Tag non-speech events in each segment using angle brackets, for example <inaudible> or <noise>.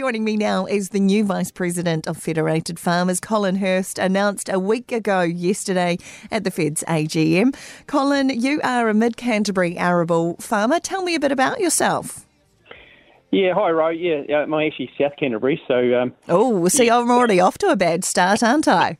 Joining me now is the new Vice President of Federated Farmers, Colin Hurst, announced a week ago yesterday at the Fed's AGM. Colin, you are a mid Canterbury arable farmer. Tell me a bit about yourself. Yeah, hi, Ro. Yeah, I'm actually South Canterbury, so. Um, oh, see, yeah. I'm already off to a bad start, aren't I?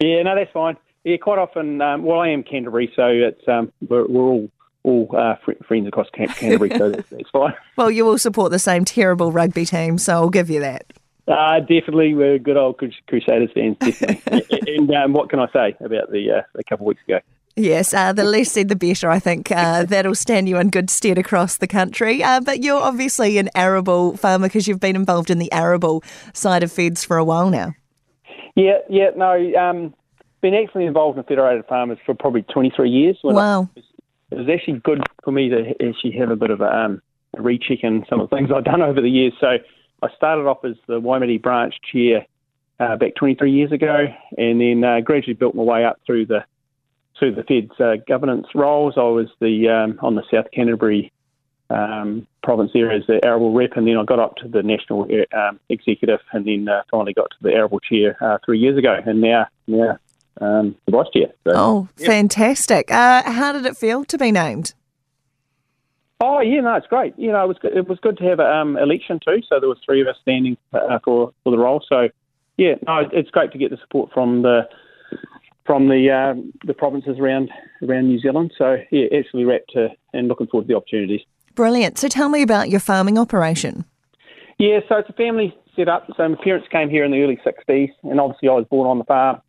Yeah, no, that's fine. Yeah, quite often. Um, well, I am Canterbury, so it's um, we're, we're all all uh, friends across Canterbury, so that's, <laughs> that's, fine. Well, you all support the same terrible rugby team, so I'll give you that. Uh, definitely, we're good old Crusaders fans, definitely. <laughs> and um, what can I say about the uh, a couple of weeks ago? Yes, uh, the less said, the better. I think uh, <laughs> that'll stand you in good stead across the country. Uh, but you're obviously an arable farmer because you've been involved in the arable side of Feds for a while now. Yeah, yeah, no, um, been actually involved in Federated Farmers for probably 23 years. Wow. I, it was actually good for me to actually have a bit of a, um, recheck in some of the things I've done <laughs> over the years. So I started off as the Waimate branch chair uh, back 23 years ago, and then uh, gradually built my way up through the through the Fed's uh, governance roles. I was the um, on the South Canterbury um, province there as the arable rep, and then I got up to the national uh, um, executive, and then uh, finally got to the arable chair uh, three years ago, and now now um, the vice chair. So, oh, yeah. fantastic! Uh, how did it feel to be named? Oh yeah, no, it's great. You know, it was good, it was good to have an um, election too. So there was three of us standing uh, for for the role. So yeah, no, it's great to get the support from the from the uh, the provinces around around New Zealand. So yeah, absolutely wrapped to and looking forward to the opportunities. Brilliant. So tell me about your farming operation. Yeah, so it's a family set up. So my parents came here in the early '60s, and obviously I was born on the farm.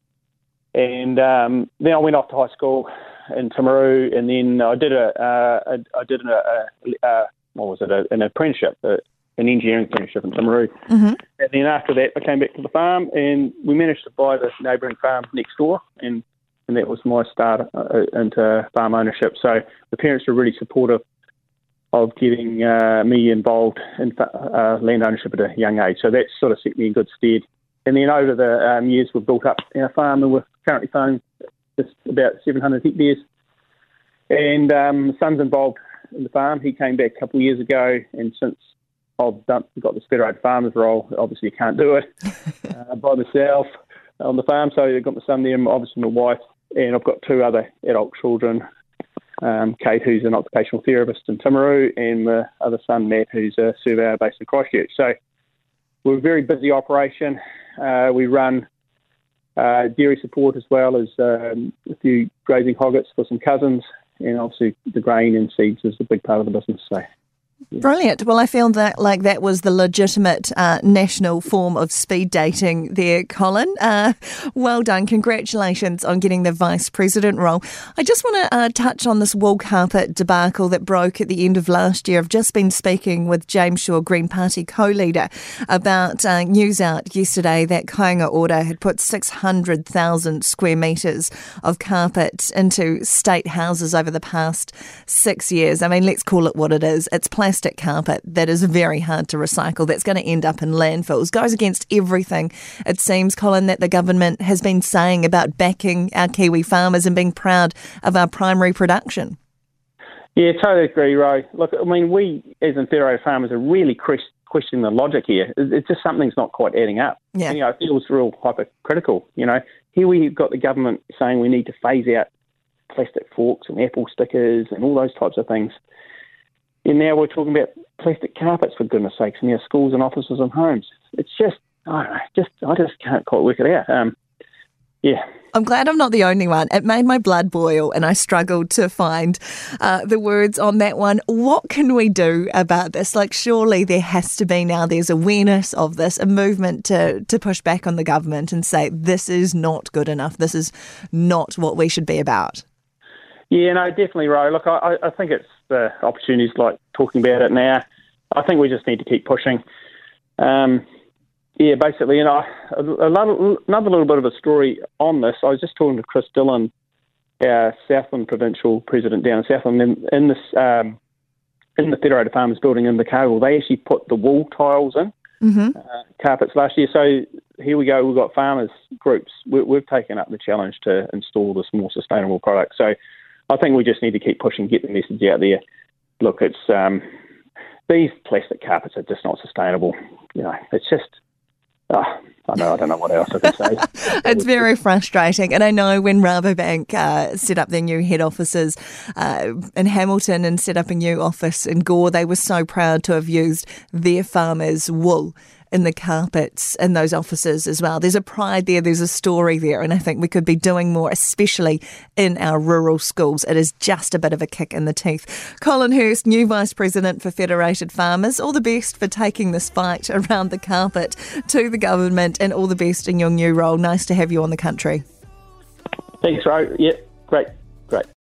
And um, then I went off to high school in Timaru, and then I did a, uh, a I did a, a, a what was it a, an apprenticeship, an engineering apprenticeship in Timaru. Mm-hmm. And then after that, I came back to the farm, and we managed to buy the neighbouring farm next door, and and that was my start uh, into farm ownership. So the parents were really supportive of getting uh, me involved in uh, land ownership at a young age. So that sort of set me in good stead. And then over the um, years, we've built up our farm, and we're currently farming just about 700 hectares. And um, the son's involved in the farm. He came back a couple of years ago, and since I've done, got this federated farmers role, obviously you can't do it <laughs> uh, by myself on the farm. So I've got my son there, obviously my wife, and I've got two other adult children. Um, Kate, who's an occupational therapist in Timaru, and my other son, Matt, who's a surveyor based in Christchurch. So we're a very busy operation. Uh, we run uh, dairy support as well as um, a few grazing hoggets for some cousins, and obviously the grain and seeds is a big part of the business. So Brilliant. Well, I feel that like that was the legitimate uh, national form of speed dating there, Colin. Uh, well done. Congratulations on getting the vice president role. I just want to uh, touch on this wool carpet debacle that broke at the end of last year. I've just been speaking with James Shaw, Green Party co-leader, about uh, news out yesterday that Kāinga Ora had put 600,000 square metres of carpet into state houses over the past six years. I mean, let's call it what it is. It's plastic plastic carpet that is very hard to recycle, that's going to end up in landfills, goes against everything, it seems, Colin, that the government has been saying about backing our Kiwi farmers and being proud of our primary production. Yeah, totally agree, Ro. Look, I mean, we as in Federated Farmers are really questioning the logic here. It's just something's not quite adding up. Yeah. And, you know, it feels real hypercritical. You know, here we've got the government saying we need to phase out plastic forks and apple stickers and all those types of things. And now we're talking about plastic carpets, for goodness sakes, in our schools and offices and homes. It's just, I know, just, I just can't quite work it out. Um, yeah. I'm glad I'm not the only one. It made my blood boil and I struggled to find uh, the words on that one. What can we do about this? Like, surely there has to be now, there's awareness of this, a movement to, to push back on the government and say, this is not good enough. This is not what we should be about. Yeah, no, definitely, Ro. Look, I, I think it's the opportunities like talking about it now. I think we just need to keep pushing. Um, yeah, basically, you know, another, another little bit of a story on this. I was just talking to Chris Dillon, our Southland provincial president down in Southland, in, in this um, in the Federated Farmers building in Invercargill. They actually put the wall tiles in mm-hmm. uh, carpets last year. So here we go. We've got farmers groups. We, have taken up the challenge to install this more sustainable product. So I think we just need to keep pushing, get the message out there. Look, it's um, these plastic carpets are just not sustainable. You know, it's just. Oh, I know. I don't know what else I can say. <laughs> it's very frustrating, and I know when Rabobank uh, set up their new head offices uh, in Hamilton and set up a new office in Gore, they were so proud to have used their farmers' wool in the carpets in those offices as well. There's a pride there, there's a story there, and I think we could be doing more, especially in our rural schools. It is just a bit of a kick in the teeth. Colin Hurst, new Vice President for Federated Farmers, all the best for taking this fight <laughs> around the carpet to the government, and all the best in your new role. Nice to have you on the country. Thanks, Ro. Yeah, great. Great.